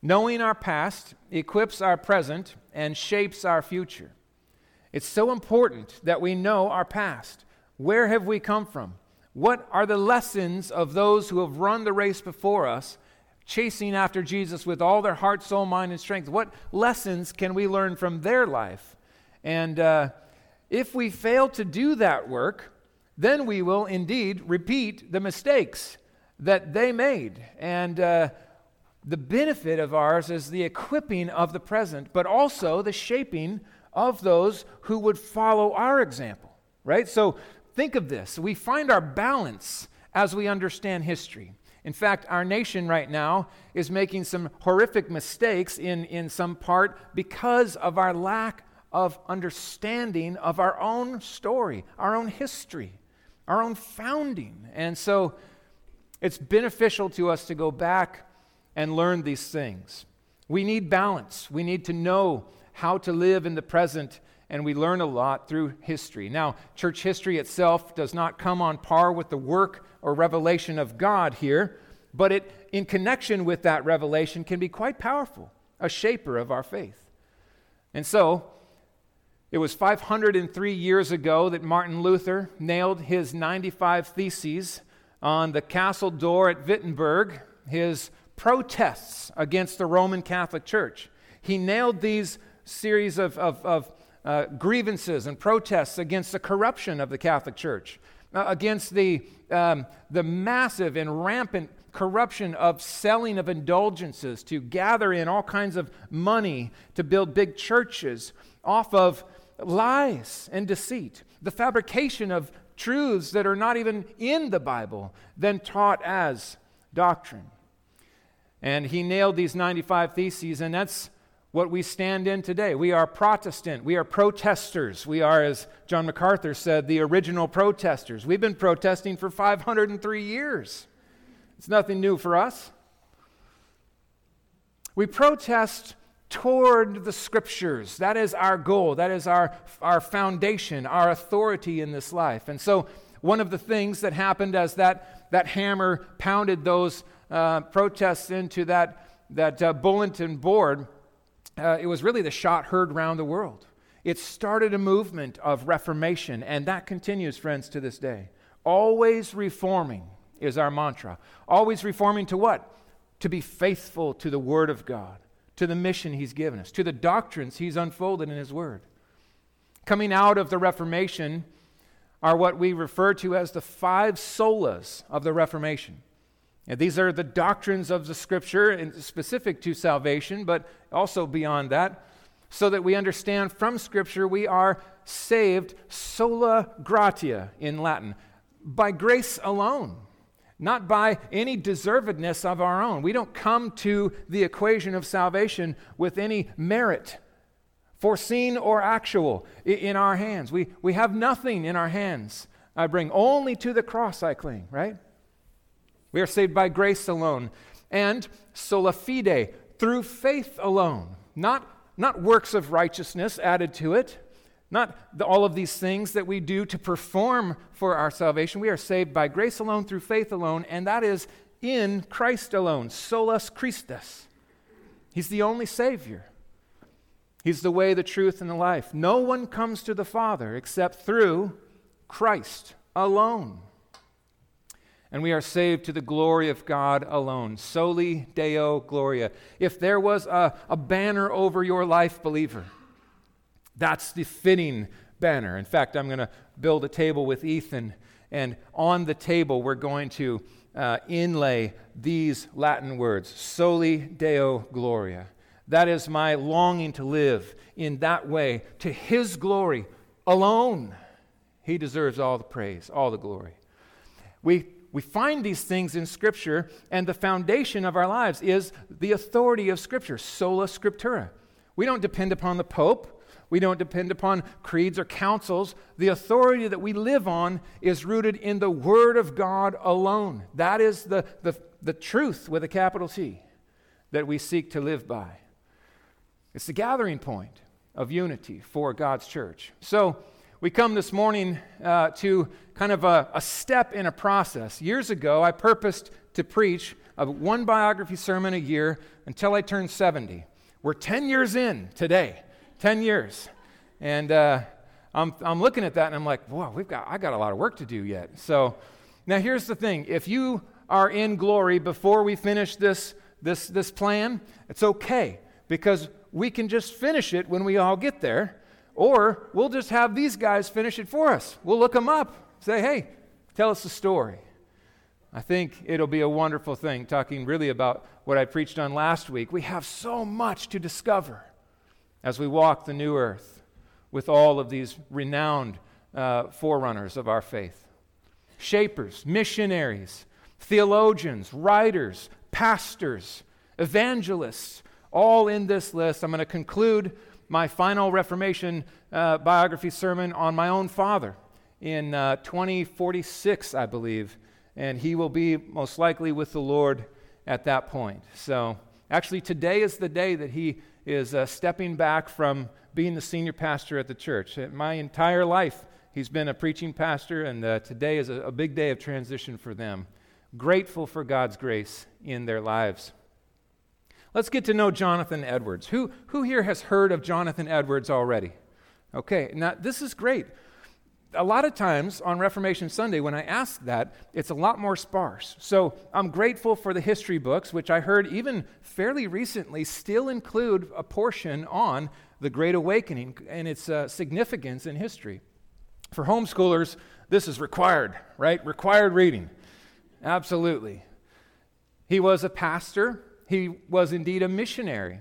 Knowing our past equips our present and shapes our future. It's so important that we know our past. Where have we come from? What are the lessons of those who have run the race before us, chasing after Jesus with all their heart, soul, mind, and strength? What lessons can we learn from their life? And uh, if we fail to do that work, then we will indeed repeat the mistakes that they made. And uh, the benefit of ours is the equipping of the present, but also the shaping of those who would follow our example, right? So think of this. We find our balance as we understand history. In fact, our nation right now is making some horrific mistakes in, in some part because of our lack of understanding of our own story, our own history, our own founding. And so it's beneficial to us to go back and learn these things. We need balance. We need to know how to live in the present, and we learn a lot through history. Now, church history itself does not come on par with the work or revelation of God here, but it, in connection with that revelation, can be quite powerful, a shaper of our faith. And so, it was 503 years ago that Martin Luther nailed his 95 Theses on the castle door at Wittenberg, his protests against the Roman Catholic Church. He nailed these series of, of, of uh, grievances and protests against the corruption of the Catholic Church, uh, against the, um, the massive and rampant corruption of selling of indulgences to gather in all kinds of money to build big churches off of lies and deceit, the fabrication of truths that are not even in the Bible, then taught as doctrine. And he nailed these 95 theses, and that's what we stand in today. We are Protestant. We are protesters. We are, as John MacArthur said, the original protesters. We've been protesting for 503 years. It's nothing new for us. We protest toward the scriptures. That is our goal. That is our, our foundation, our authority in this life. And so, one of the things that happened as that, that hammer pounded those uh, protests into that, that uh, bulletin board, uh, it was really the shot heard around the world. It started a movement of reformation, and that continues, friends, to this day. Always reforming is our mantra. Always reforming to what? To be faithful to the Word of God to the mission he's given us, to the doctrines he's unfolded in his word. Coming out of the Reformation are what we refer to as the five solas of the Reformation. And these are the doctrines of the Scripture, and specific to salvation, but also beyond that, so that we understand from Scripture we are saved sola gratia in Latin, by grace alone not by any deservedness of our own. We don't come to the equation of salvation with any merit, foreseen or actual, in our hands. We, we have nothing in our hands. I bring only to the cross I cling, right? We are saved by grace alone and sola fide, through faith alone, not, not works of righteousness added to it not the, all of these things that we do to perform for our salvation. We are saved by grace alone, through faith alone, and that is in Christ alone, solus Christus. He's the only Savior. He's the way, the truth, and the life. No one comes to the Father except through Christ alone. And we are saved to the glory of God alone. Soli Deo Gloria. If there was a, a banner over your life, believer, that's the fitting banner. In fact, I'm going to build a table with Ethan, and on the table, we're going to uh, inlay these Latin words Soli Deo Gloria. That is my longing to live in that way, to His glory alone. He deserves all the praise, all the glory. We, we find these things in Scripture, and the foundation of our lives is the authority of Scripture, sola scriptura. We don't depend upon the Pope. We don't depend upon creeds or councils. The authority that we live on is rooted in the Word of God alone. That is the, the, the truth with a capital T that we seek to live by. It's the gathering point of unity for God's church. So, we come this morning uh, to kind of a, a step in a process. Years ago, I purposed to preach of one biography sermon a year until I turned 70. We're 10 years in today, 10 years. And uh, I'm, I'm looking at that and I'm like, wow, we've got, I got a lot of work to do yet. So now here's the thing if you are in glory before we finish this, this, this plan, it's okay because we can just finish it when we all get there. Or we'll just have these guys finish it for us. We'll look them up, say, hey, tell us the story. I think it'll be a wonderful thing, talking really about what I preached on last week. We have so much to discover as we walk the new earth with all of these renowned uh, forerunners of our faith shapers, missionaries, theologians, writers, pastors, evangelists, all in this list. I'm going to conclude my final Reformation uh, biography sermon on my own father in uh, 2046, I believe. And he will be most likely with the Lord at that point. So, actually, today is the day that he is uh, stepping back from being the senior pastor at the church. My entire life, he's been a preaching pastor, and uh, today is a, a big day of transition for them. Grateful for God's grace in their lives. Let's get to know Jonathan Edwards. Who, who here has heard of Jonathan Edwards already? Okay, now this is great. A lot of times on Reformation Sunday, when I ask that, it's a lot more sparse. So I'm grateful for the history books, which I heard even fairly recently still include a portion on the Great Awakening and its uh, significance in history. For homeschoolers, this is required, right? Required reading. Absolutely. He was a pastor he was indeed a missionary,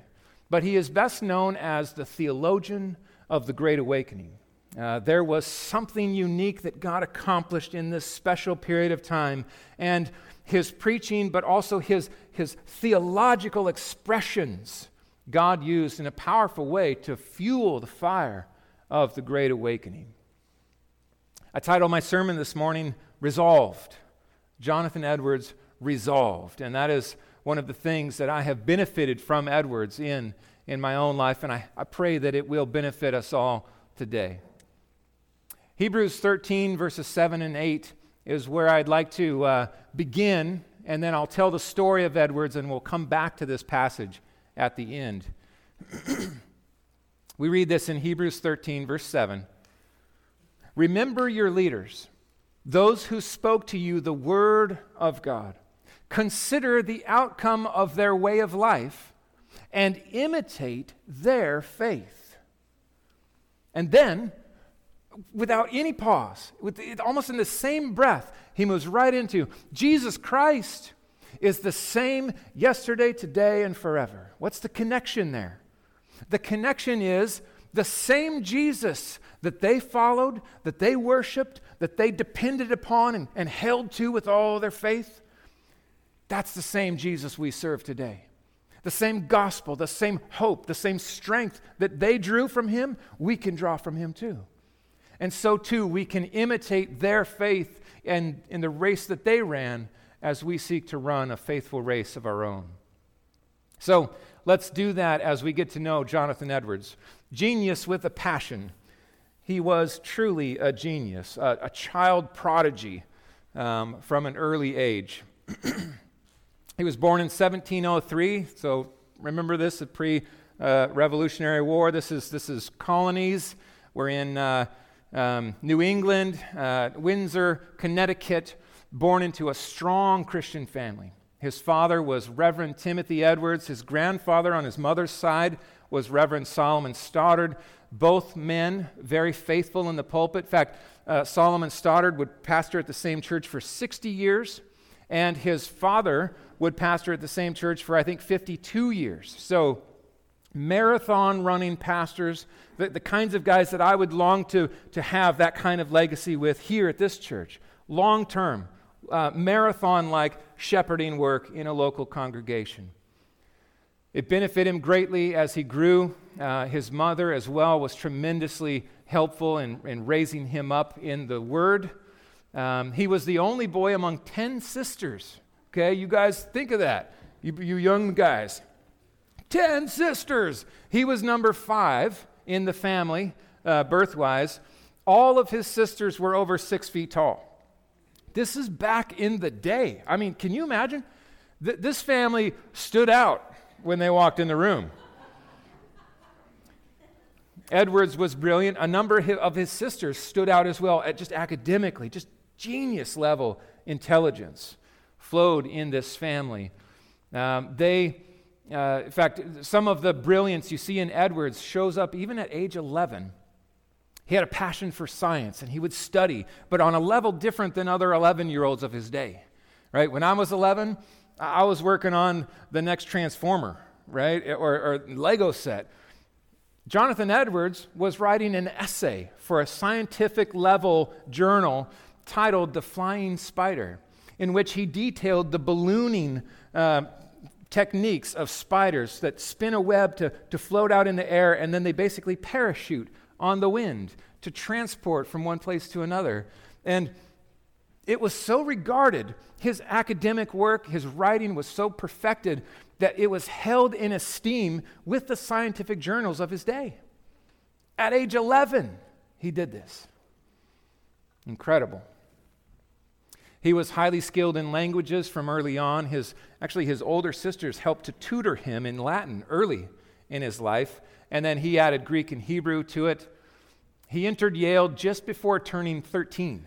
but he is best known as the theologian of the Great Awakening. Uh, there was something unique that God accomplished in this special period of time, and his preaching, but also his, his theological expressions, God used in a powerful way to fuel the fire of the Great Awakening. I titled my sermon this morning, Resolved. Jonathan Edwards, Resolved. And that is one of the things that I have benefited from Edwards in, in my own life, and I, I pray that it will benefit us all today. Hebrews 13, verses 7 and 8 is where I'd like to uh, begin, and then I'll tell the story of Edwards, and we'll come back to this passage at the end. we read this in Hebrews 13, verse 7. Remember your leaders, those who spoke to you the word of God. Consider the outcome of their way of life and imitate their faith. And then, without any pause, with almost in the same breath, he moves right into Jesus Christ is the same yesterday, today, and forever. What's the connection there? The connection is the same Jesus that they followed, that they worshiped, that they depended upon and, and held to with all their faith that's the same Jesus we serve today. The same gospel, the same hope, the same strength that they drew from him, we can draw from him too. And so too, we can imitate their faith and in the race that they ran as we seek to run a faithful race of our own. So let's do that as we get to know Jonathan Edwards. Genius with a passion. He was truly a genius, a, a child prodigy um, from an early age. He was born in 1703, so remember this, the pre uh, Revolutionary War. This is, this is colonies. We're in uh, um, New England, uh, Windsor, Connecticut, born into a strong Christian family. His father was Reverend Timothy Edwards. His grandfather on his mother's side was Reverend Solomon Stoddard. Both men very faithful in the pulpit. In fact, uh, Solomon Stoddard would pastor at the same church for 60 years, and his father would pastor at the same church for, I think, 52 years. So, marathon running pastors, the, the kinds of guys that I would long to, to have that kind of legacy with here at this church. Long term, uh, marathon like shepherding work in a local congregation. It benefited him greatly as he grew. Uh, his mother, as well, was tremendously helpful in, in raising him up in the Word. Um, he was the only boy among 10 sisters. Okay, you guys think of that, you, you young guys. Ten sisters. He was number five in the family, uh, birthwise. All of his sisters were over six feet tall. This is back in the day. I mean, can you imagine? Th- this family stood out when they walked in the room. Edwards was brilliant. A number of his sisters stood out as well, just academically, just genius level intelligence flowed in this family. Um, they, uh, in fact, some of the brilliance you see in Edwards shows up even at age 11. He had a passion for science and he would study, but on a level different than other 11 year olds of his day. Right? When I was 11, I was working on the next Transformer, right? Or, or Lego set. Jonathan Edwards was writing an essay for a scientific level journal titled The Flying Spider, in which he detailed the ballooning uh, techniques of spiders that spin a web to, to float out in the air and then they basically parachute on the wind to transport from one place to another. And it was so regarded, his academic work, his writing was so perfected that it was held in esteem with the scientific journals of his day. At age 11, he did this. Incredible. He was highly skilled in languages from early on. His, actually, his older sisters helped to tutor him in Latin early in his life, and then he added Greek and Hebrew to it. He entered Yale just before turning 13.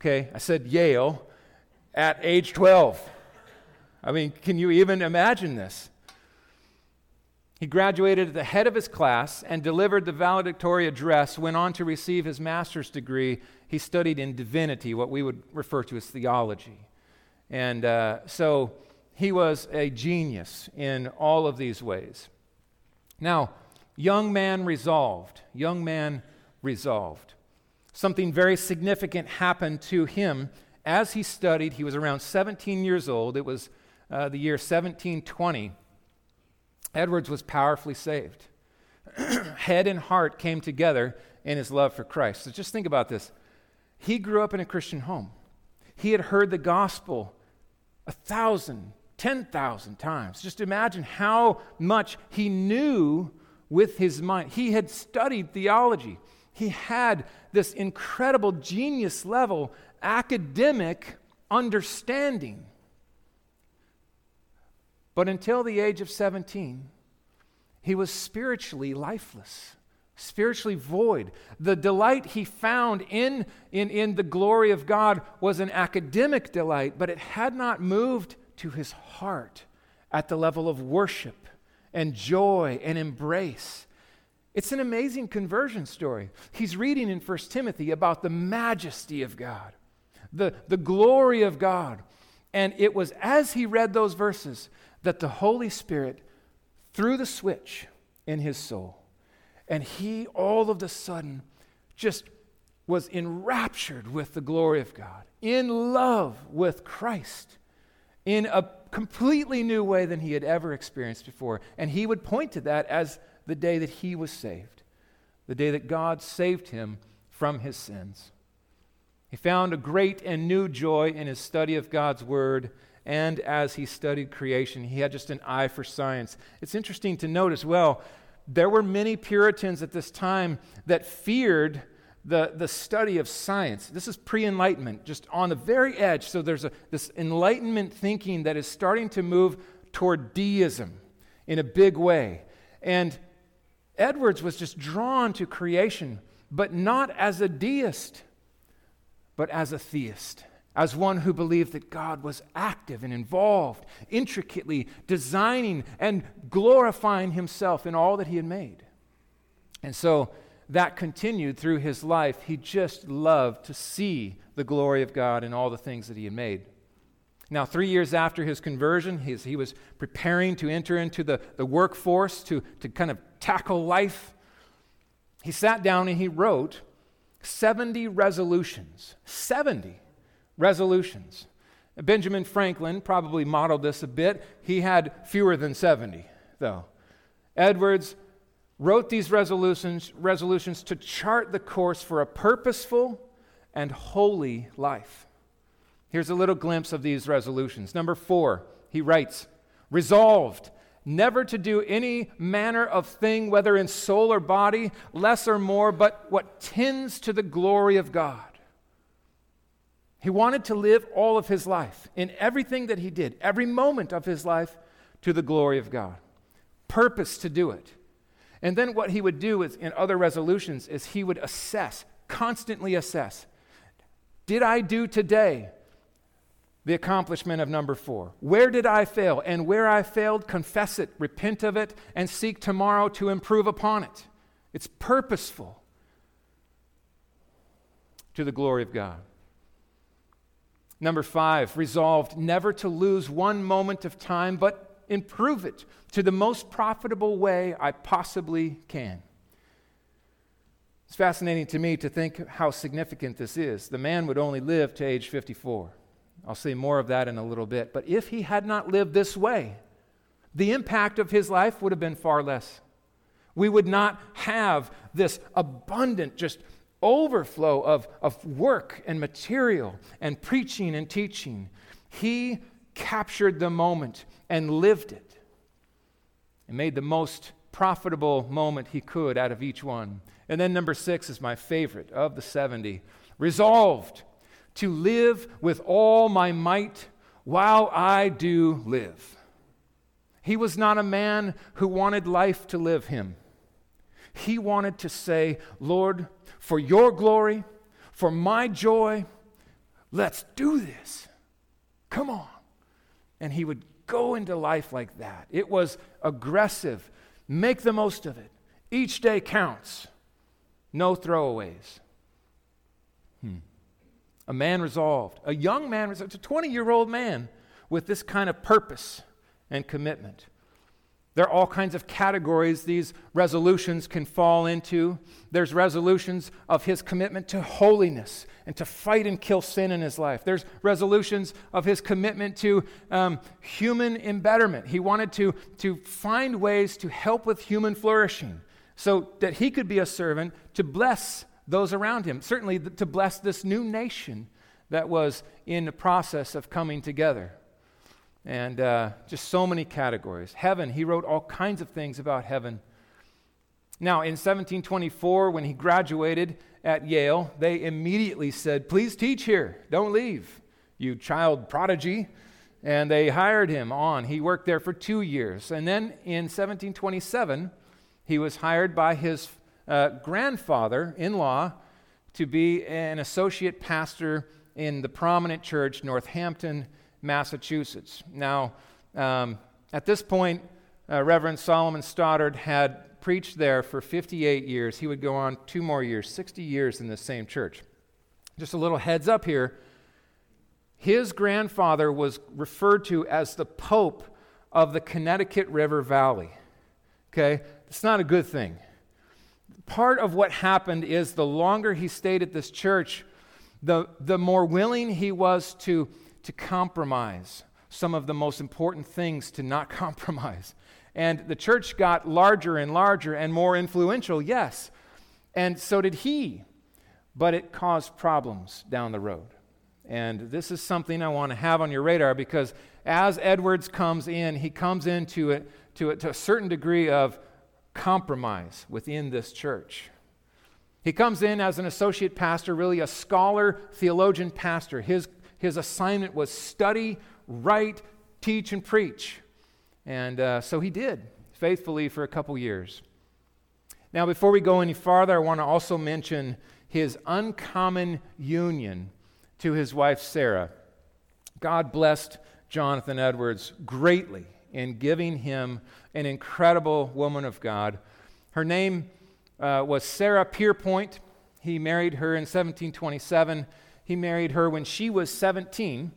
Okay, I said Yale at age 12. I mean, can you even imagine this? He graduated at the head of his class and delivered the valedictory address, went on to receive his master's degree. He studied in divinity, what we would refer to as theology. And uh, so he was a genius in all of these ways. Now, young man resolved, young man resolved something very significant happened to him as he studied. He was around 17 years old. It was uh, the year 1720. Edwards was powerfully saved. Head and heart came together in his love for Christ. So just think about this. He grew up in a Christian home. He had heard the gospel a thousand, ten thousand times. Just imagine how much he knew with his mind. He had studied theology he had this incredible genius level academic understanding. But until the age of 17, he was spiritually lifeless, spiritually void. The delight he found in, in, in the glory of God was an academic delight, but it had not moved to his heart at the level of worship and joy and embrace. It's an amazing conversion story. He's reading in 1 Timothy about the majesty of God, the, the glory of God. And it was as he read those verses that the Holy Spirit threw the switch in his soul. And he all of a sudden just was enraptured with the glory of God, in love with Christ, in a completely new way than he had ever experienced before. And he would point to that as the day that he was saved, the day that God saved him from his sins. He found a great and new joy in his study of God's word, and as he studied creation, he had just an eye for science. It's interesting to note as well, there were many Puritans at this time that feared the, the study of science. This is pre Enlightenment, just on the very edge. So there's a, this Enlightenment thinking that is starting to move toward deism in a big way. And Edwards was just drawn to creation, but not as a deist, but as a theist, as one who believed that God was active and involved, intricately designing and glorifying himself in all that he had made. And so that continued through his life. He just loved to see the glory of God in all the things that he had made. Now, three years after his conversion, he was preparing to enter into the, the workforce to, to kind of tackle life. He sat down and he wrote 70 resolutions. 70 resolutions. Benjamin Franklin probably modeled this a bit. He had fewer than 70, though. Edwards wrote these resolutions, resolutions to chart the course for a purposeful and holy life. Here's a little glimpse of these resolutions. Number four, he writes, resolved never to do any manner of thing, whether in soul or body, less or more, but what tends to the glory of God. He wanted to live all of his life, in everything that he did, every moment of his life, to the glory of God. Purpose to do it. And then what he would do is, in other resolutions is he would assess, constantly assess. Did I do today the accomplishment of number four? Where did I fail? And where I failed, confess it, repent of it, and seek tomorrow to improve upon it. It's purposeful to the glory of God. Number five, resolved never to lose one moment of time, but improve it to the most profitable way I possibly can. It's fascinating to me to think how significant this is. The man would only live to age 54. I'll say more of that in a little bit. But if he had not lived this way, the impact of his life would have been far less. We would not have this abundant, just overflow of, of work and material and preaching and teaching. He captured the moment and lived it and made the most profitable moment he could out of each one. And then number six is my favorite of the 70 resolved to live with all my might while I do live. He was not a man who wanted life to live him. He wanted to say, Lord, for your glory, for my joy, let's do this. Come on. And he would go into life like that. It was aggressive. Make the most of it. Each day counts. No throwaways. Hmm. A man resolved, a young man, resolved, a 20 year old man with this kind of purpose and commitment. There are all kinds of categories these resolutions can fall into. There's resolutions of his commitment to holiness and to fight and kill sin in his life. There's resolutions of his commitment to um, human embetterment. He wanted to, to find ways to help with human flourishing so that he could be a servant to bless those around him, certainly to bless this new nation that was in the process of coming together and uh, just so many categories. Heaven, he wrote all kinds of things about heaven. Now, in 1724, when he graduated at Yale, they immediately said, Please teach here, don't leave, you child prodigy. And they hired him on. He worked there for two years. And then in 1727, he was hired by his uh, grandfather in law to be an associate pastor in the prominent church, Northampton Massachusetts. Now, um, at this point, uh, Reverend Solomon Stoddard had preached there for 58 years. He would go on two more years, 60 years in the same church. Just a little heads up here. His grandfather was referred to as the Pope of the Connecticut River Valley. Okay? It's not a good thing. Part of what happened is the longer he stayed at this church, the, the more willing he was to to compromise some of the most important things to not compromise. And the church got larger and larger and more influential, yes. And so did he. But it caused problems down the road. And this is something I want to have on your radar because as Edwards comes in, he comes into it to, to a certain degree of compromise within this church. He comes in as an associate pastor, really a scholar, theologian pastor. His his assignment was study, write, teach, and preach. And uh, so he did faithfully for a couple years. Now, before we go any farther, I want to also mention his uncommon union to his wife Sarah. God blessed Jonathan Edwards greatly in giving him an incredible woman of God. Her name uh, was Sarah Pierpont. He married her in 1727. He married her when she was 17,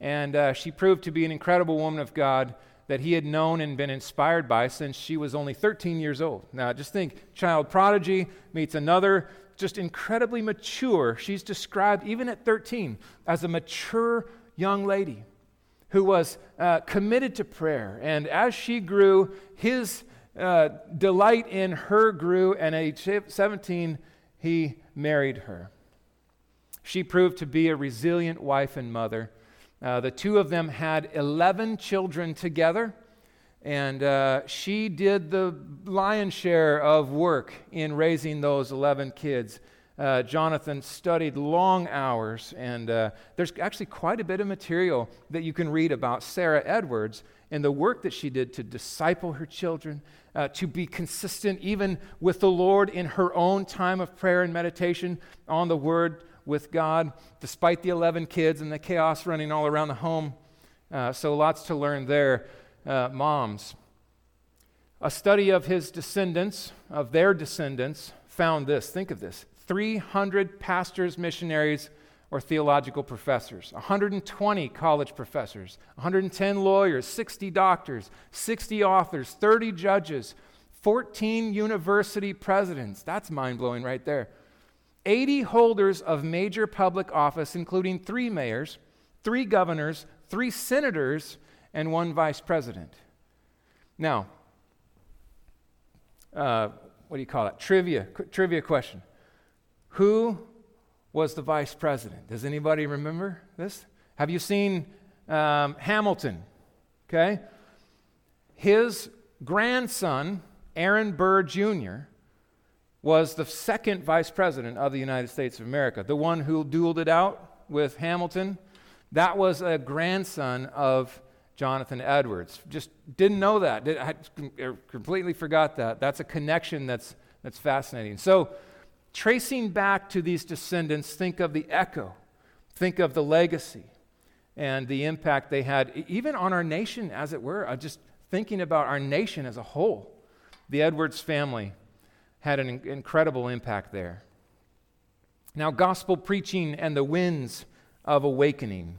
and uh, she proved to be an incredible woman of God that he had known and been inspired by since she was only 13 years old. Now, just think child prodigy meets another, just incredibly mature. She's described, even at 13, as a mature young lady who was uh, committed to prayer. And as she grew, his uh, delight in her grew, and at age 17, he married her. She proved to be a resilient wife and mother. Uh, the two of them had 11 children together, and uh, she did the lion's share of work in raising those 11 kids. uh, Jonathan studied long hours, and uh, there's actually quite a bit of material that you can read about Sarah Edwards and the work that she did to disciple her children, uh, to be consistent even with the Lord in her own time of prayer and meditation on the Word with God, despite the 11 kids and the chaos running all around the home. Uh, so, lots to learn there, uh, moms. A study of his descendants, of their descendants, found this. Think of this 300 pastors, missionaries, or theological professors, 120 college professors, 110 lawyers, 60 doctors, 60 authors, 30 judges, 14 university presidents. That's mind blowing right there. 80 holders of major public office, including three mayors, three governors, three senators, and one vice president. Now, uh, what do you call it? Trivia, trivia question. Who was the vice president? Does anybody remember this? Have you seen um, Hamilton? Okay. His grandson, Aaron Burr Jr., was the second vice president of the United States of America. The one who dueled it out with Hamilton, that was a grandson of Jonathan Edwards. Just didn't know that. I completely forgot that. That's a connection that's, that's fascinating. So, tracing back to these descendants, think of the echo, think of the legacy, and the impact they had, even on our nation, as it were. Just thinking about our nation as a whole. The Edwards family had an incredible impact there. Now, gospel preaching and the winds of awakening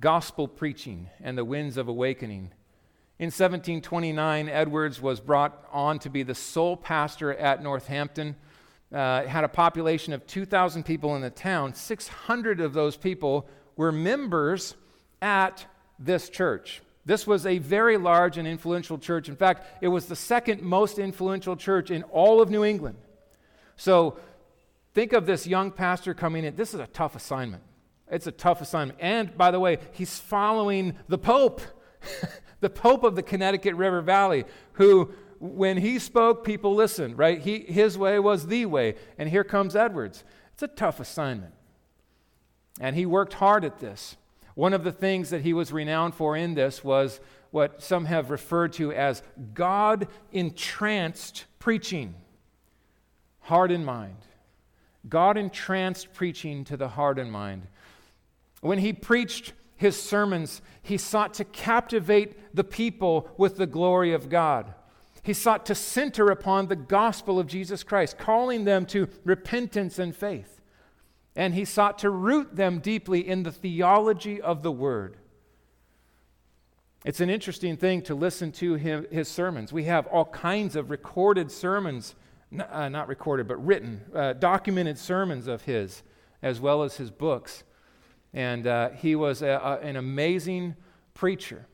gospel preaching and the winds of awakening. In 1729, Edwards was brought on to be the sole pastor at Northampton. Uh, it had a population of 2,000 people in the town. 600 of those people were members at this church. This was a very large and influential church. In fact, it was the second most influential church in all of New England. So think of this young pastor coming in. This is a tough assignment. It's a tough assignment. And by the way, he's following the Pope, the Pope of the Connecticut River Valley, who, when he spoke, people listened, right? He, his way was the way. And here comes Edwards. It's a tough assignment. And he worked hard at this. One of the things that he was renowned for in this was what some have referred to as God entranced preaching, heart and mind. God entranced preaching to the heart and mind. When he preached his sermons, he sought to captivate the people with the glory of God. He sought to center upon the gospel of Jesus Christ, calling them to repentance and faith. And he sought to root them deeply in the theology of the word. It's an interesting thing to listen to him, his sermons. We have all kinds of recorded sermons, uh, not recorded, but written, uh, documented sermons of his, as well as his books and uh, he was a, a, an amazing preacher.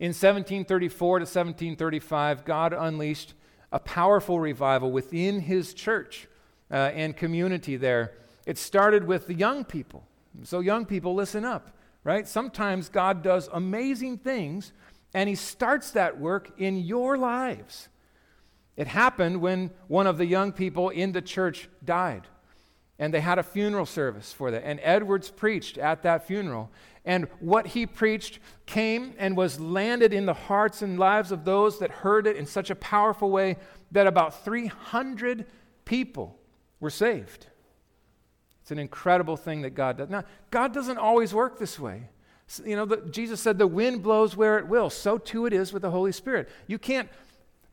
In 1734 to 1735, God unleashed a powerful revival within his church uh, and community there. It started with the young people. So, young people, listen up, right? Sometimes God does amazing things, and he starts that work in your lives. It happened when one of the young people in the church died and they had a funeral service for that. And Edwards preached at that funeral. And what he preached came and was landed in the hearts and lives of those that heard it in such a powerful way that about 300 people were saved. It's an incredible thing that God does. Now, God doesn't always work this way. You know, the, Jesus said, the wind blows where it will. So too it is with the Holy Spirit. You can't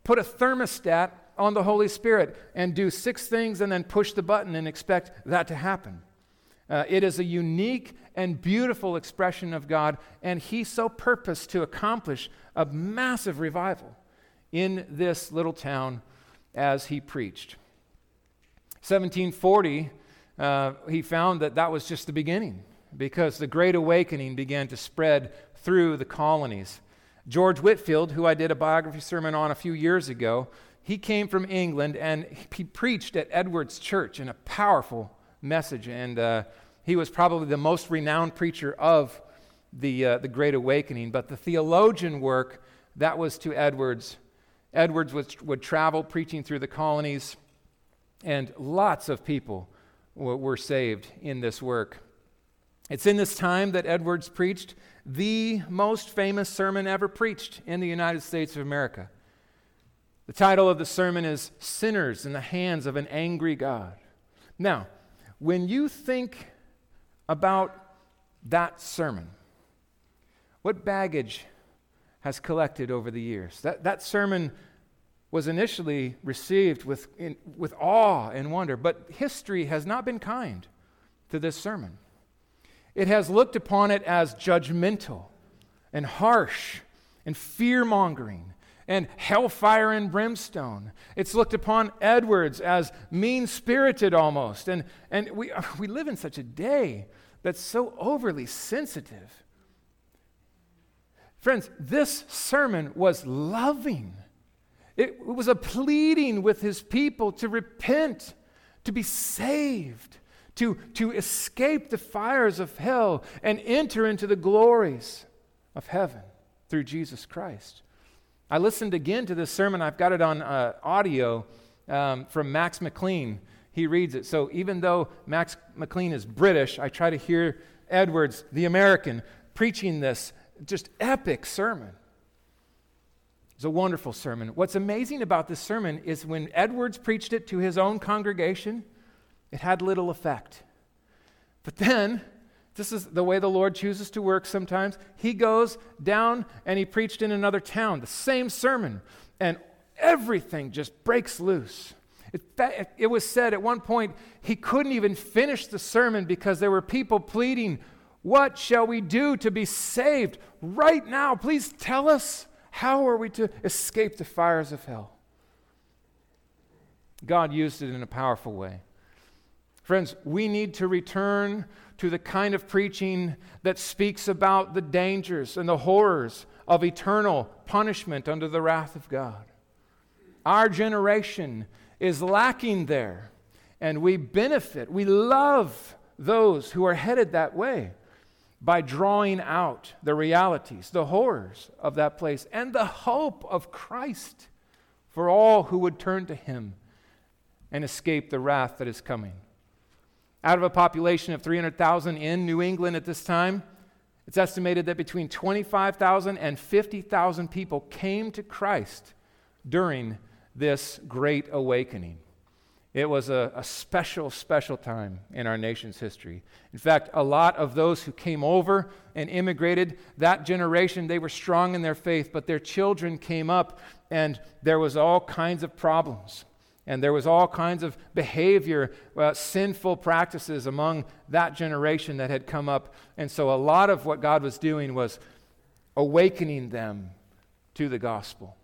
put a thermostat on the Holy Spirit and do six things and then push the button and expect that to happen. Uh, it is a unique and beautiful expression of God, and He so purposed to accomplish a massive revival in this little town as He preached. 1740, uh, he found that that was just the beginning because the Great Awakening began to spread through the colonies. George Whitefield, who I did a biography sermon on a few years ago, he came from England and he preached at Edwards Church in a powerful message. And uh, he was probably the most renowned preacher of the, uh, the Great Awakening. But the theologian work, that was to Edwards. Edwards would, would travel preaching through the colonies. And lots of people were saved in this work. It's in this time that Edwards preached the most famous sermon ever preached in the United States of America. The title of the sermon is Sinners in the Hands of an Angry God. Now, when you think about that sermon, what baggage has collected over the years? That, that sermon was initially received with, in, with awe and wonder, but history has not been kind to this sermon. It has looked upon it as judgmental and harsh and fear mongering and hellfire and brimstone. It's looked upon Edwards as mean spirited almost. And, and we, we live in such a day that's so overly sensitive. Friends, this sermon was loving. It was a pleading with his people to repent, to be saved, to, to escape the fires of hell and enter into the glories of heaven through Jesus Christ. I listened again to this sermon. I've got it on uh, audio um, from Max McLean. He reads it. So even though Max McLean is British, I try to hear Edwards, the American, preaching this just epic sermon. It's a wonderful sermon. What's amazing about this sermon is when Edwards preached it to his own congregation, it had little effect. But then, this is the way the Lord chooses to work sometimes. He goes down and he preached in another town, the same sermon, and everything just breaks loose. It, it, was said at one point he couldn't even finish the sermon because there were people pleading, What shall we do to be saved? Right now, please tell us. How are we to escape the fires of hell? God used it in a powerful way. Friends, we need to return to the kind of preaching that speaks about the dangers and the horrors of eternal punishment under the wrath of God. Our generation is lacking there, and we benefit, we love those who are headed that way by drawing out the realities, the horrors of that place, and the hope of Christ for all who would turn to Him and escape the wrath that is coming. Out of a population of 300,000 in New England at this time, it's estimated that between 25,000 and 50,000 people came to Christ during this great awakening. It was a, a, special, special time in our nation's history. In fact, a lot of those who came over and immigrated, that generation, they were strong in their faith, but their children came up and there was all kinds of problems. And there was all kinds of behavior, uh, sinful practices among that generation that had come up. And so a lot of what God was doing was awakening them to the gospel.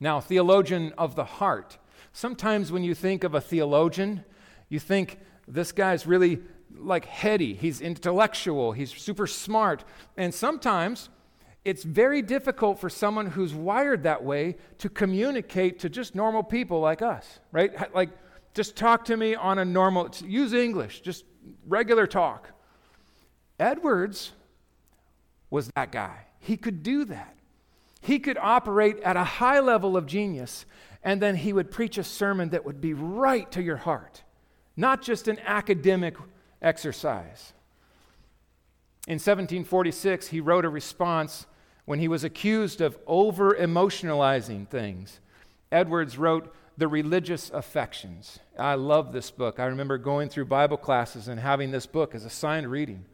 Now, theologian of the heart Sometimes when you think of a theologian, you think this guy's really like heady, he's intellectual, he's super smart. And sometimes it's very difficult for someone who's wired that way to communicate to just normal people like us, right? Like, just talk to me on a normal, use English, just regular talk. Edwards was that guy. He could do that. He could operate at a high level of genius and then he would preach a sermon that would be right to your heart, not just an academic exercise. In 1746, he wrote a response when he was accused of over emotionalizing things. Edwards wrote, The Religious Affections. I love this book. I remember going through Bible classes and having this book as assigned reading.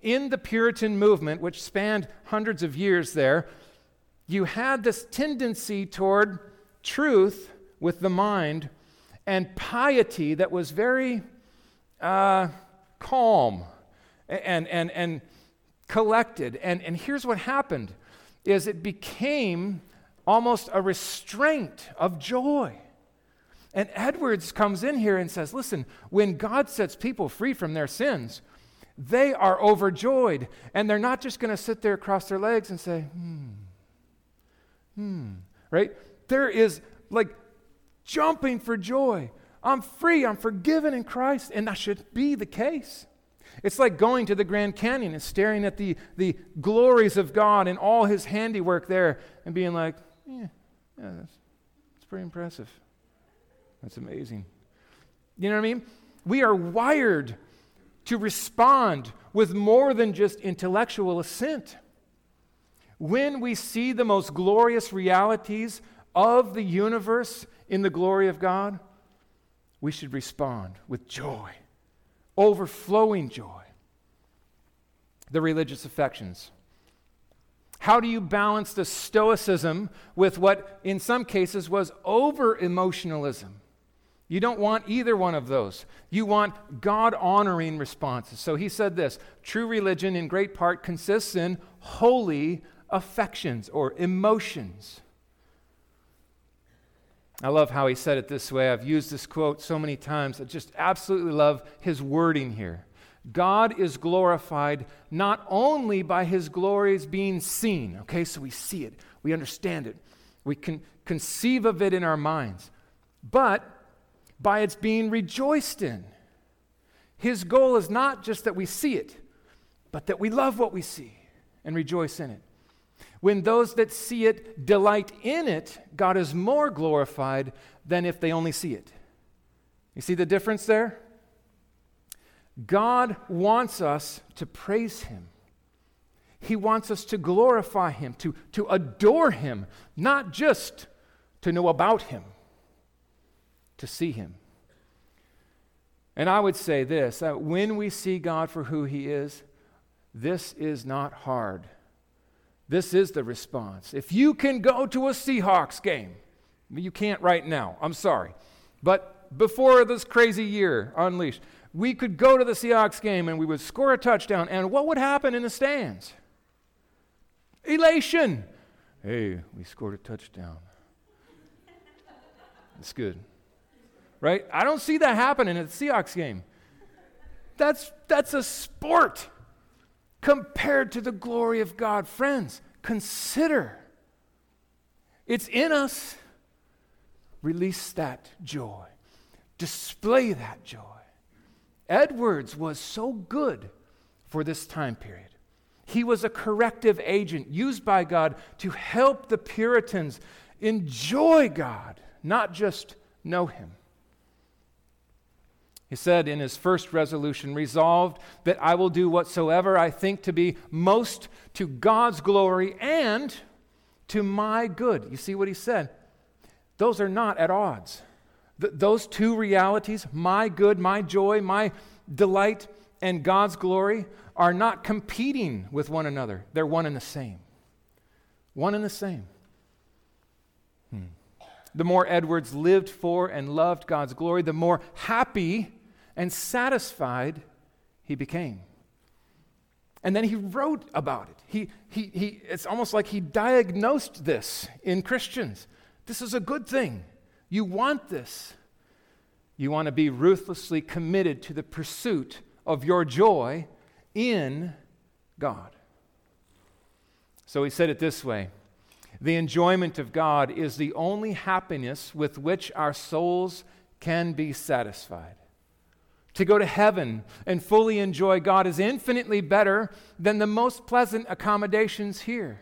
In the Puritan movement, which spanned hundreds of years there, you had this tendency toward truth with the mind and piety that was very uh, calm and, and, and collected. And, and here's what happened is it became almost a restraint of joy. And Edwards comes in here and says, listen, when God sets people free from their sins, they are overjoyed. And they're not just going to sit there across their legs and say, hmm, hmm, right? There is like jumping for joy. I'm free, I'm forgiven in Christ, and that should be the case. It's like going to the Grand Canyon and staring at the, the glories of God and all his handiwork there and being like, yeah, yeah that's, that's pretty impressive. That's amazing. You know what I mean? We are wired to respond with more than just intellectual assent. When we see the most glorious realities of the universe in the glory of God, we should respond with joy, overflowing joy. The religious affections. How do you balance the stoicism with what, in some cases, was over emotionalism? You don't want either one of those. You want God honoring responses. So he said this true religion, in great part, consists in holy affections or emotions. I love how he said it this way. I've used this quote so many times. I just absolutely love his wording here. God is glorified not only by his glories being seen, okay, so we see it, we understand it, we can conceive of it in our minds, but by its being rejoiced in. His goal is not just that we see it, but that we love what we see and rejoice in it. When those that see it delight in it, God is more glorified than if they only see it. You see the difference there? God wants us to praise Him. He wants us to glorify Him, to, to adore Him, not just to know about Him, to see Him. And I would say this that when we see God for who He is, this is not hard. This is the response. If you can go to a Seahawks game, you can't right now, I'm sorry. But before this crazy year unleashed, we could go to the Seahawks game and we would score a touchdown, and what would happen in the stands? Elation. Hey, we scored a touchdown. It's good. Right? I don't see that happening at the Seahawks game. That's, that's a sport compared to the glory of God. Friends, consider it's in us. Release that joy, display that joy. Edwards was so good for this time period. He was a corrective agent used by God to help the Puritans enjoy God, not just know Him. He said in his first resolution, resolved that I will do whatsoever I think to be most to God's glory and to my good. You see what he said? Those are not at odds. Th- those two realities, my good, my joy, my delight, and God's glory, are not competing with one another. They're one and the same. One and the same. Hmm. The more Edwards lived for and loved God's glory, the more happy and satisfied he became. And then he wrote about it. He, he, he, it's almost like he diagnosed this in Christians. This is a good thing. You want this. You want to be ruthlessly committed to the pursuit of your joy in God. So he said it this way The enjoyment of God is the only happiness with which our souls can be satisfied. To go to heaven and fully enjoy God is infinitely better than the most pleasant accommodations here.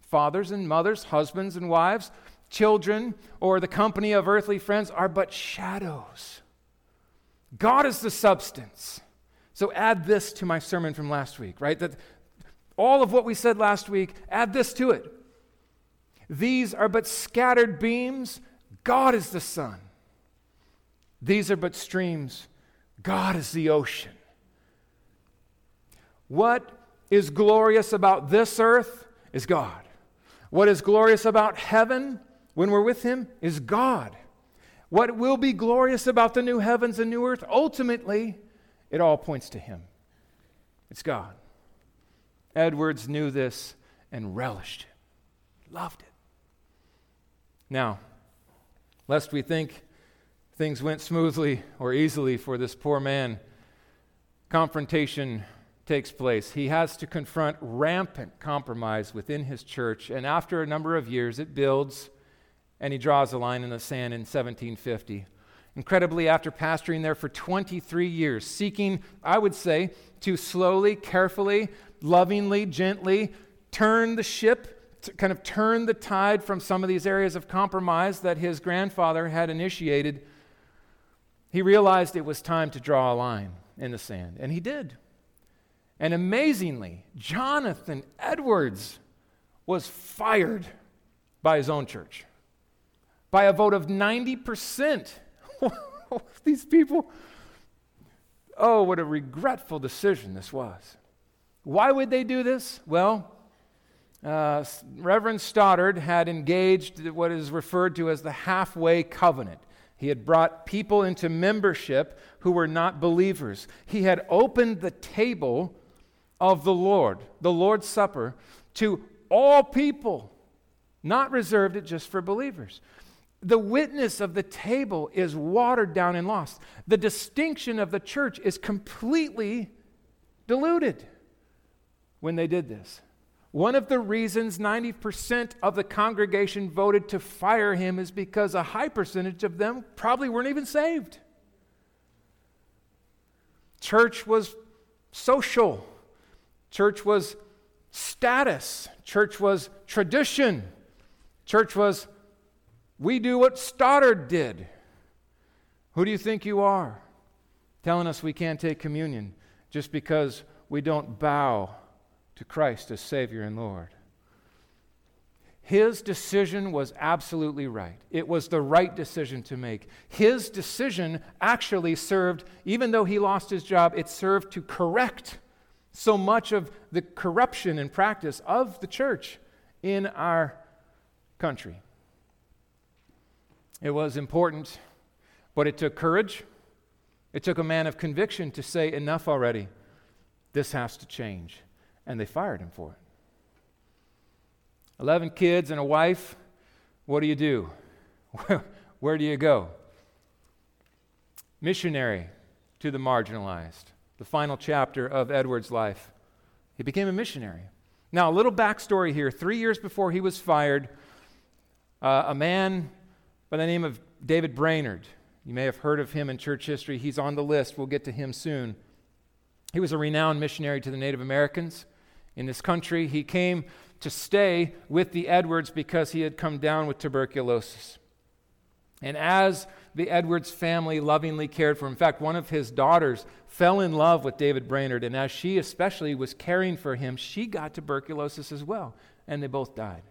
Fathers and mothers, husbands and wives, children, or the company of earthly friends are but shadows. God is the substance. So add this to my sermon from last week, right? That all of what we said last week, add this to it. These are but scattered beams. God is the sun. These are but streams. God is the ocean. What is glorious about this earth is God. What is glorious about heaven when we're with Him is God. What will be glorious about the new heavens and new earth, ultimately, it all points to Him. It's God. Edwards knew this and relished it, loved it. Now, lest we think things went smoothly or easily for this poor man, confrontation takes place. He has to confront rampant compromise within his church, and after a number of years, it builds, and he draws a line in the sand in 1750. Incredibly, after pastoring there for 23 years, seeking, I would say, to slowly, carefully, lovingly, gently turn the ship kind of turn the tide from some of these areas of compromise that his grandfather had initiated he realized it was time to draw a line in the sand, and he did. And amazingly, Jonathan Edwards was fired by his own church by a vote of 90%. These people, oh, what a regretful decision this was. Why would they do this? Well, uh, Reverend Stoddard had engaged what is referred to as the halfway covenant. He had brought people into membership who were not believers. He had opened the table of the Lord, the Lord's Supper, to all people, not reserved it just for believers. The witness of the table is watered down and lost. The distinction of the church is completely diluted when they did this. One of the reasons 90% of the congregation voted to fire him is because a high percentage of them probably weren't even saved. Church was social, church was status, church was tradition, church was we do what Stoddard did. Who do you think you are? Telling us we can't take communion just because we don't bow to Christ as Savior and Lord. His decision was absolutely right. It was the right decision to make. His decision actually served, even though he lost his job, it served to correct so much of the corruption and practice of the church in our country. It was important, but it took courage. It took a man of conviction to say, Enough already. This has to change and they fired him for it. 11 kids and a wife. What do you do? Where do you go? Missionary to the marginalized. The final chapter of Edward's life. He became a missionary. Now, a little backstory here. Three years before he was fired, uh, a man by the name of David Brainerd, you may have heard of him in church history. He's on the list. We'll get to him soon. He was a renowned missionary to the Native Americans in this country. He came to stay with the Edwards because he had come down with tuberculosis. And as the Edwards family lovingly cared for him, in fact, one of his daughters fell in love with David Brainerd, and as she especially was caring for him, she got tuberculosis as well, and they both died.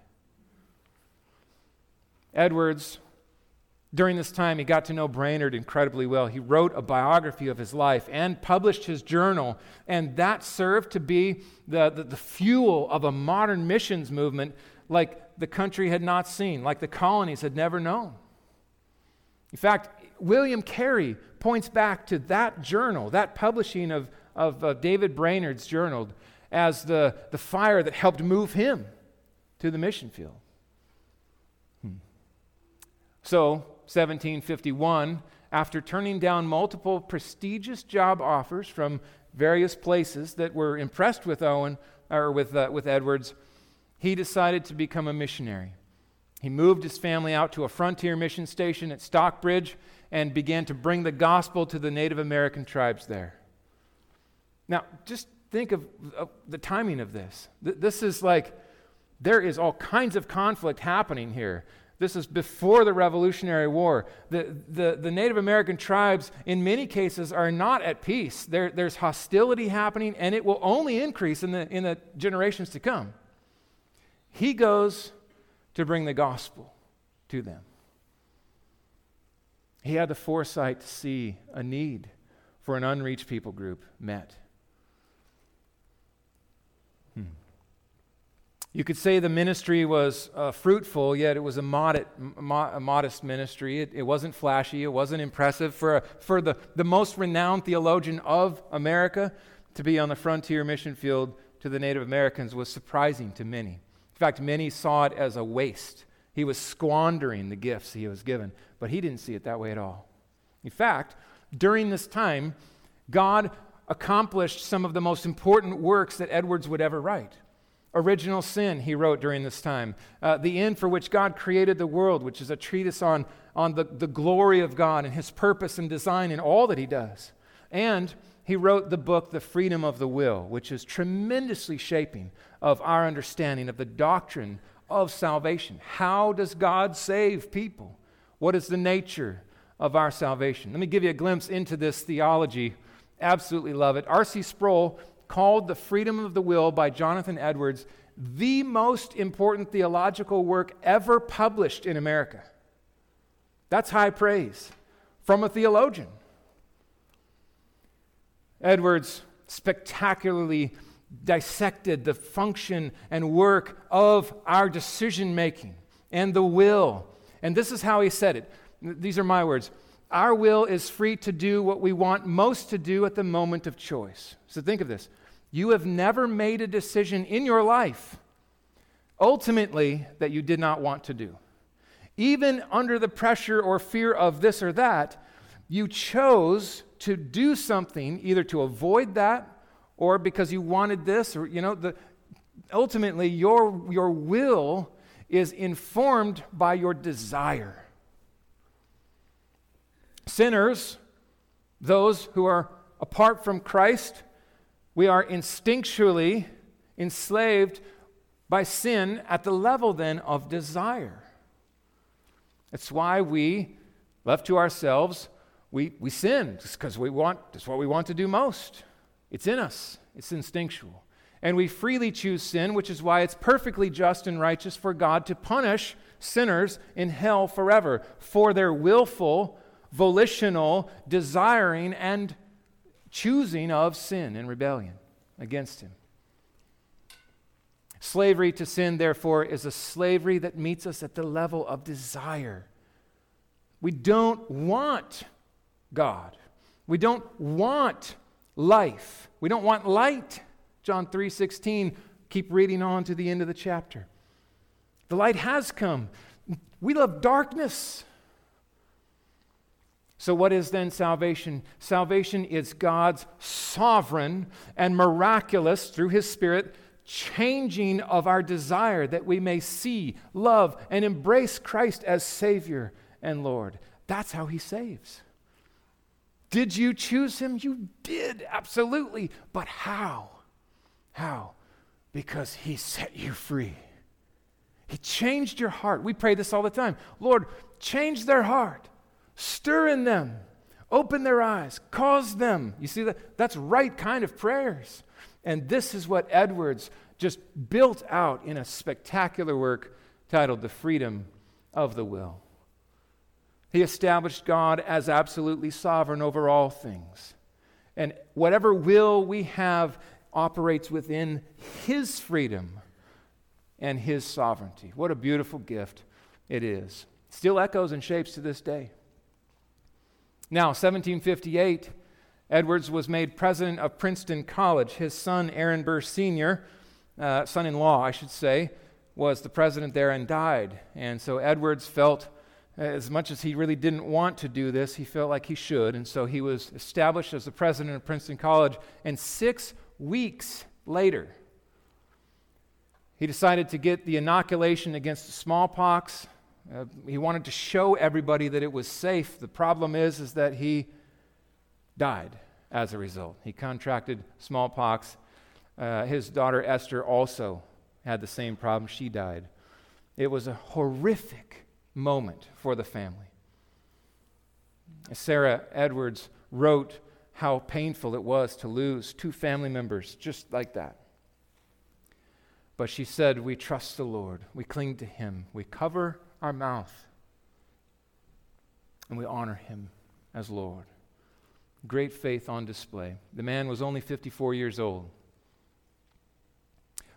Edwards during this time, he got to know Brainerd incredibly well. He wrote a biography of his life and published his journal, and that served to be the, the, the, fuel of a modern missions movement like the country had not seen, like the colonies had never known. In fact, William Carey points back to that journal, that publishing of, of uh, David Brainerd's journal, as the, the fire that helped move him to the mission field. Hmm. So, 1751, after turning down multiple prestigious job offers from various places that were impressed with Owen or with, uh, with Edwards, he decided to become a missionary. He moved his family out to a frontier mission station at Stockbridge and began to bring the gospel to the Native American tribes there. Now, just think of, the timing of this. Th- this is like there is all kinds of conflict happening here. This is before the Revolutionary War. The, the, the, Native American tribes, in many cases, are not at peace. There, there's hostility happening, and it will only increase in the, in the generations to come. He goes to bring the gospel to them. He had the foresight to see a need for an unreached people group met. You could say the ministry was uh, fruitful, yet it was a, modest, mo- a modest ministry. It, it, wasn't flashy, it wasn't impressive. For, a, for the, the most renowned theologian of America to be on the frontier mission field to the Native Americans was surprising to many. In fact, many saw it as a waste. He was squandering the gifts he was given, but he didn't see it that way at all. In fact, during this time, God accomplished some of the most important works that Edwards would ever write. Original Sin, he wrote during this time. Uh, the End for Which God Created the World, which is a treatise on, on the, the glory of God and his purpose and design in all that he does. And he wrote the book, The Freedom of the Will, which is tremendously shaping of our understanding of the doctrine of salvation. How does God save people? What is the nature of our salvation. Let me give you a glimpse into this theology. Absolutely love it. R.C. Sproul called The Freedom of the Will by Jonathan Edwards the most important theological work ever published in America. That's high praise from a theologian. Edwards spectacularly dissected the function and work of our decision making and the will. And this is how he said it. These are my words. Our will is free to do what we want most to do at the moment of choice. So think of this. You have never made a decision in your life, ultimately, that you did not want to do. Even under the pressure or fear of this or that, you chose to do something either to avoid that or because you wanted this or you know the ultimately your your will is informed by your desire sinners those who are apart from Christ we are instinctually enslaved by sin at the level then of desire. That's why we left to ourselves we, we sin because we want that's what we want to do most. It's in us, it's instinctual. And we freely choose sin, which is why it's perfectly just and righteous for God to punish sinners in hell forever for their willful, volitional, desiring, and choosing of sin and rebellion against Him. Slavery to sin, therefore, is a slavery that meets us at the level of desire. We don't want God. We don't want life. We don't want light. John 3:16, keep reading on to the end of the chapter. The light has come. We love darkness. So, what is then salvation? Salvation is God's sovereign and miraculous, through His Spirit, changing of our desire that we may see, love, and embrace Christ as Savior and Lord. That's how He saves. Did you choose him? You did, absolutely. But how? How? Because he set you free. He changed your heart. We pray this all the time. Lord, change their heart, stir in them, open their eyes, cause them. You see that? That's right kind of prayers. And this is what Edwards just built out in a spectacular work titled The Freedom of the Will. He established God as absolutely sovereign over all things. And whatever will we have operates within His freedom and His sovereignty. What a beautiful gift it is. Still echoes and shapes to this day. Now, 1758, Edwards was made president of Princeton College. His son, Aaron Burr Sr., uh, son in law, I should say, was the president there and died. And so Edwards felt as much as he really didn't want to do this, he felt like he should. And so he was established as the president of Princeton College. And six weeks later, he decided to get the inoculation against smallpox. Uh, he wanted to show everybody that it was safe. The problem is, is that he died as a result. He contracted smallpox. Uh, his daughter Esther also had the same problem. She died. It was a horrific moment for the family. Sarah Edwards wrote how painful it was to lose two family members just like that. But she said, We trust the Lord, we cling to Him, we cover our mouth, and we honor Him as Lord. Great faith on display. The man was only 54 years old.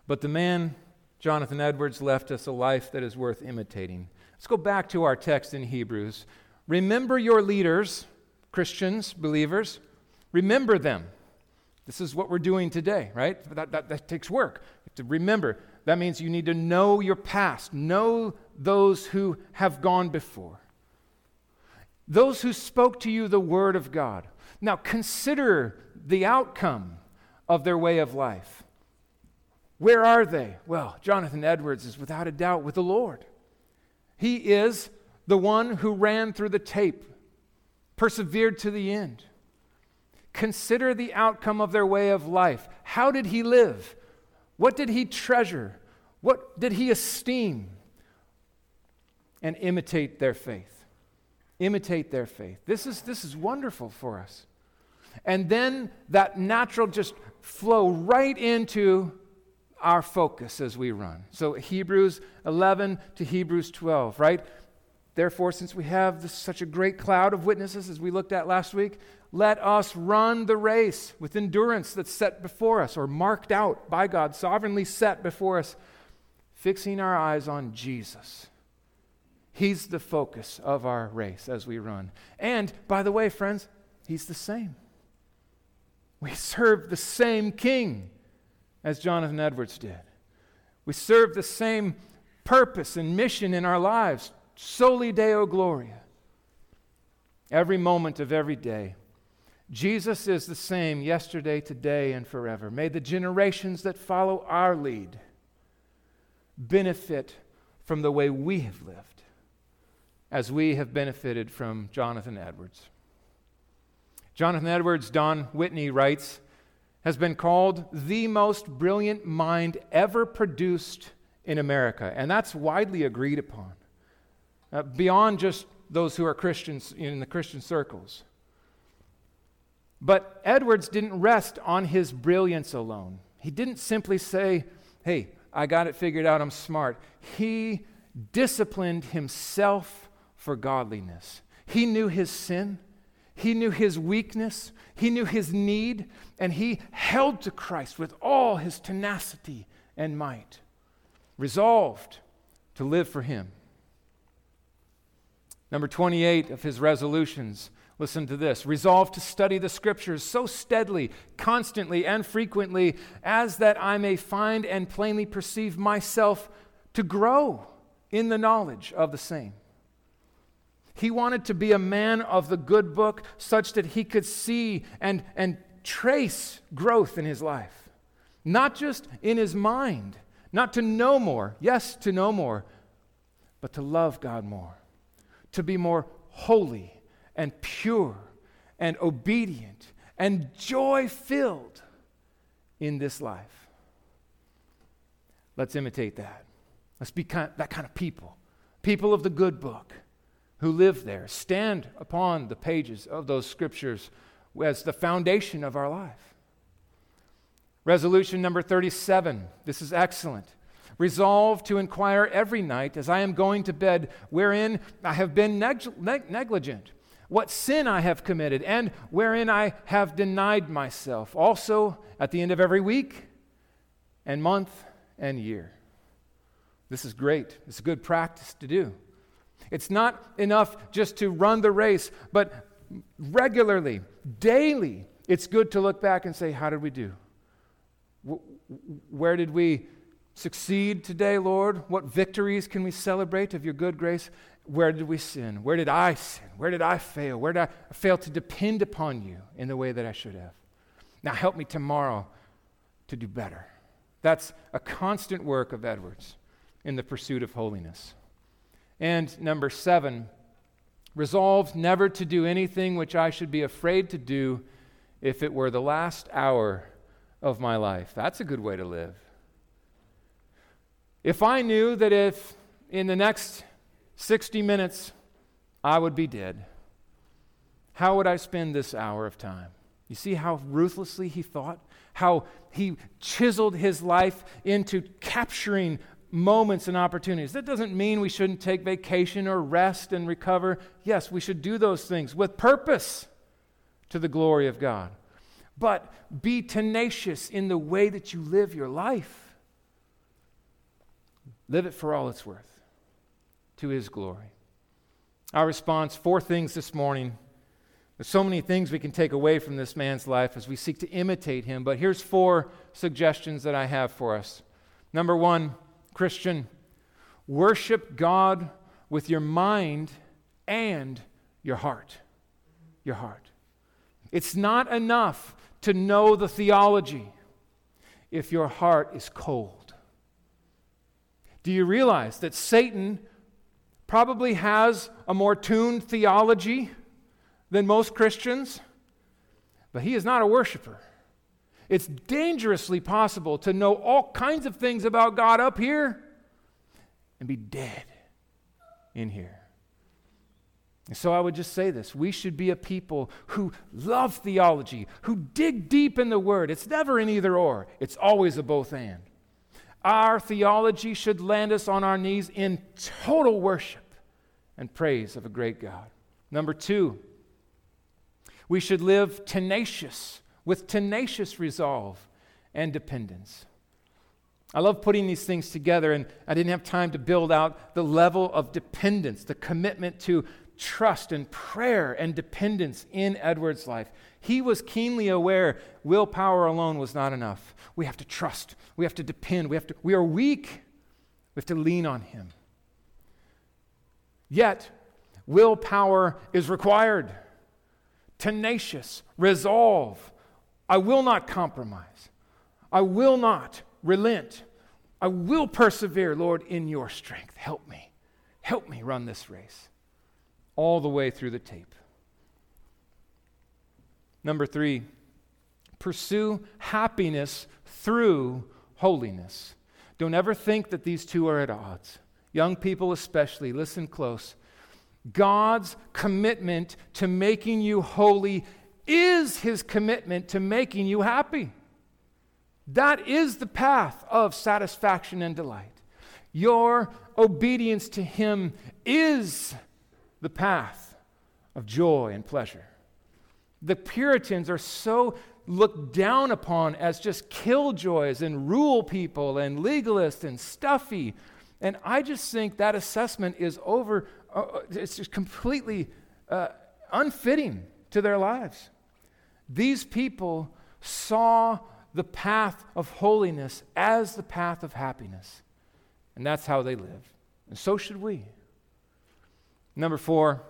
But the man, Jonathan Edwards, left us a life that is worth imitating. Let's go back to our text in Hebrews. Remember your leaders, Christians, believers. Remember them. This is what we're doing today, right? That, that, that takes work. to remember. That means you need to know your past, know those who have gone before, those who spoke to you the word of God. Now consider the outcome of their way of life. Where are they? Well, Jonathan Edwards is without a doubt with the Lord. He is the one who ran through the tape, persevered to the end. Consider the outcome of their way of life. How did he live? What did he treasure? What did he esteem? And imitate their faith. imitate their faith. This is, this is wonderful for us. And then that natural just flow right into our focus as we run. So Hebrews 11 to Hebrews 12, right? Therefore, since we have this, such a great cloud of witnesses as we looked at last week, let us run the race with endurance that's set before us or marked out by God, sovereignly set before us, fixing our eyes on Jesus. He's the focus of our race as we run. And by the way, friends, He's the same. We serve the same King as Jonathan Edwards did. We serve the same purpose and mission in our lives, soli Deo Gloria. Every moment of every day. Jesus is the same yesterday, today, and forever. May the generations that follow our lead benefit from the way we have lived, as we have benefited from Jonathan Edwards. Jonathan Edwards, Don Whitney writes, has been called the most brilliant mind ever produced in America, and that's widely agreed upon, uh, beyond just those who are Christians in the Christian circles. But Edwards didn't rest on his brilliance alone. He didn't simply say, Hey, I got it figured out, I'm smart. He disciplined himself for godliness. He knew his sin, he knew his weakness, he knew his need, and he held to Christ with all his tenacity and might, resolved to live for him. Number 28 of his resolutions Listen to this resolve to study the scriptures so steadily, constantly, and frequently as that I may find and plainly perceive myself to grow in the knowledge of the same. He wanted to be a man of the good book such that he could see and, and trace growth in his life, not just in his mind, not to know more, yes, to know more, but to love God more, to be more holy and pure and obedient and joy filled in this life. Let's imitate that. Let's be kind, that kind of people. People of the good book who live there, stand upon the pages of those scriptures as the foundation of our life. Resolution number 37. This is excellent. Resolve to inquire every night as I am going to bed, wherein I have been neg- neg- negligent what sin I have committed, and wherein I have denied myself, also at the end of every week and month and year. This is great. It's a good practice to do. It's not enough just to run the race, but regularly, daily, it's good to look back and say, How did we do? Where did we succeed today, Lord? What victories can we celebrate of your good grace? Where did we sin? Where did I sin? Where did I fail? Where did I fail to depend upon you in the way that I should have? Now help me tomorrow to do better. That's a constant work of Edwards in the pursuit of holiness. And number seven, resolved never to do anything which I should be afraid to do if it were the last hour of my life. That's a good way to live. If I knew that if in the next 60 minutes, I would be dead. How would I spend this hour of time? You see how ruthlessly he thought? How he chiseled his life into capturing moments and opportunities. That doesn't mean we shouldn't take vacation or rest and recover. Yes, we should do those things with purpose to the glory of God. But be tenacious in the way that you live your life. Live it for all it's worth to his glory. Our response four things this morning. There's so many things we can take away from this man's life as we seek to imitate him, but here's four suggestions that I have for us. Number one, Christian, worship God with your mind and your heart. Your heart. It's not enough to know the theology if your heart is cold. Do you realize that Satan probably has a more tuned theology than most Christians, but he is not a worshiper. It's dangerously possible to know all kinds of things about God up here and be dead in here. So I would just say this we should be a people who love theology, who dig deep in the Word. It's never an either or, it's always a both and. Our theology should land us on our knees in total worship and praise of a great God. Number two, we should live tenacious, with tenacious resolve and dependence. I love putting these things together, and I didn't have time to build out the level of dependence, the commitment to trust and prayer and dependence in Edward's life. He was keenly aware willpower alone was not enough. We have to trust, we have to depend, we, have to, we are weak, we have to lean on him. Yet, willpower is required. Tenacious, resolve. I will not compromise. I will not relent. I will persevere, Lord, in your strength. Help me. Help me run this race all the way through the tape. Number three, pursue happiness through holiness. Don't ever think that these two are at odds. Young people, especially, listen close. God's commitment to making you holy is his commitment to making you happy. That is the path of satisfaction and delight. Your obedience to him is the path of joy and pleasure. The Puritans are so looked down upon as just killjoys and rule people and legalists and stuffy. And I just think that assessment is over, uh, uh, it's just completely uh, unfitting to their lives. These people saw the path of holiness as the path of happiness. And that's how they live. And so should we. Number four,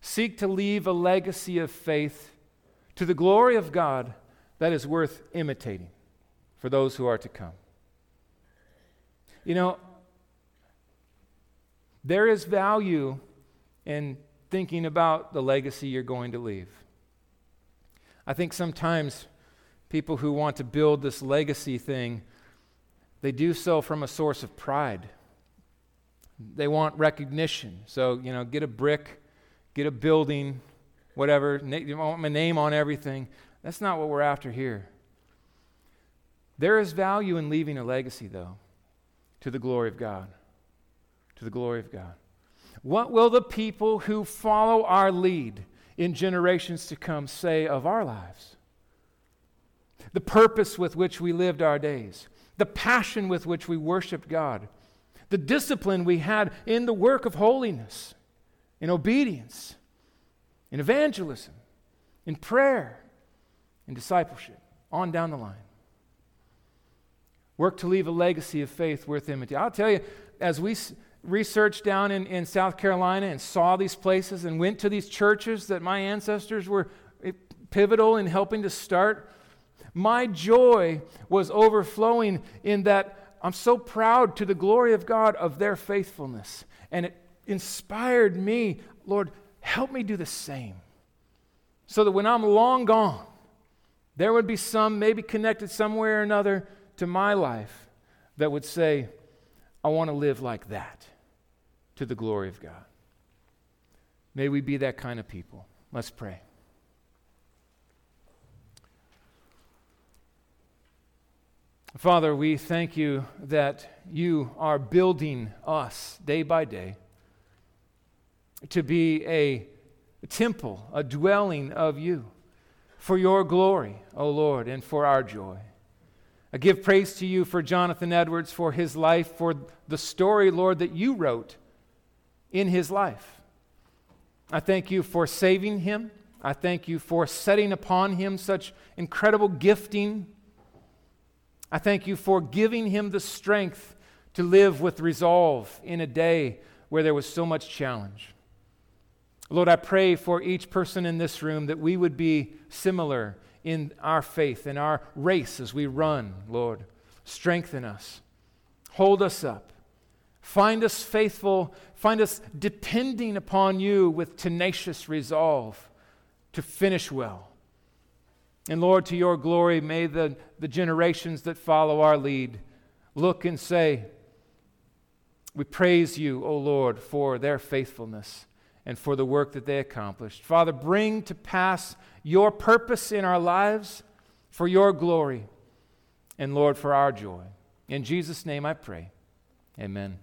seek to leave a legacy of faith to the glory of God that is worth imitating for those who are to come. You know, there is value in thinking about the legacy you're going to leave. I think sometimes people who want to build this legacy thing, they do so from a source of pride. They want recognition. So, you know, get a brick, get a building, whatever. You want my name on everything. That's not what we're after here. There is value in leaving a legacy, though, to the glory of God. To the glory of God. What will the people who follow our lead in generations to come say of our lives? The purpose with which we lived our days, the passion with which we worshiped God the discipline we had in the work of holiness, in obedience, in evangelism, in prayer, in discipleship, on down the line. Work to leave a legacy of faith worth imitating. I'll tell you, as we researched down in, in South Carolina and saw these places and went to these churches that my ancestors were eh, pivotal in helping to start, my joy was overflowing in that I'm so proud to the glory of God of their faithfulness. And it inspired me, Lord, help me do the same. So that when I'm long gone, there would be some, maybe connected somewhere or another to my life, that would say, I want to live like that to the glory of God. May we be that kind of people. Let's pray. Father, we thank you that you are building us day by day to be a temple, a dwelling of you for your glory, O Lord, and for our joy. I give praise to you for Jonathan Edwards, for his life, for the story, Lord, that you wrote in his life. I thank you for saving him. I thank you for setting upon him such incredible gifting I thank you for giving him the strength to live with resolve in a day where there was so much challenge. Lord, I pray for each person in this room that we would be similar in our faith, in our race as we run, Lord. Strengthen us, hold us up, find us faithful, find us depending upon you with tenacious resolve to finish well. And Lord, to your glory, may the, the generations that follow our lead look and say, We praise you, O Lord, for their faithfulness and for the work that they accomplished. Father, bring to pass your purpose in our lives for your glory, and Lord, for our joy. In Jesus' name I pray. Amen.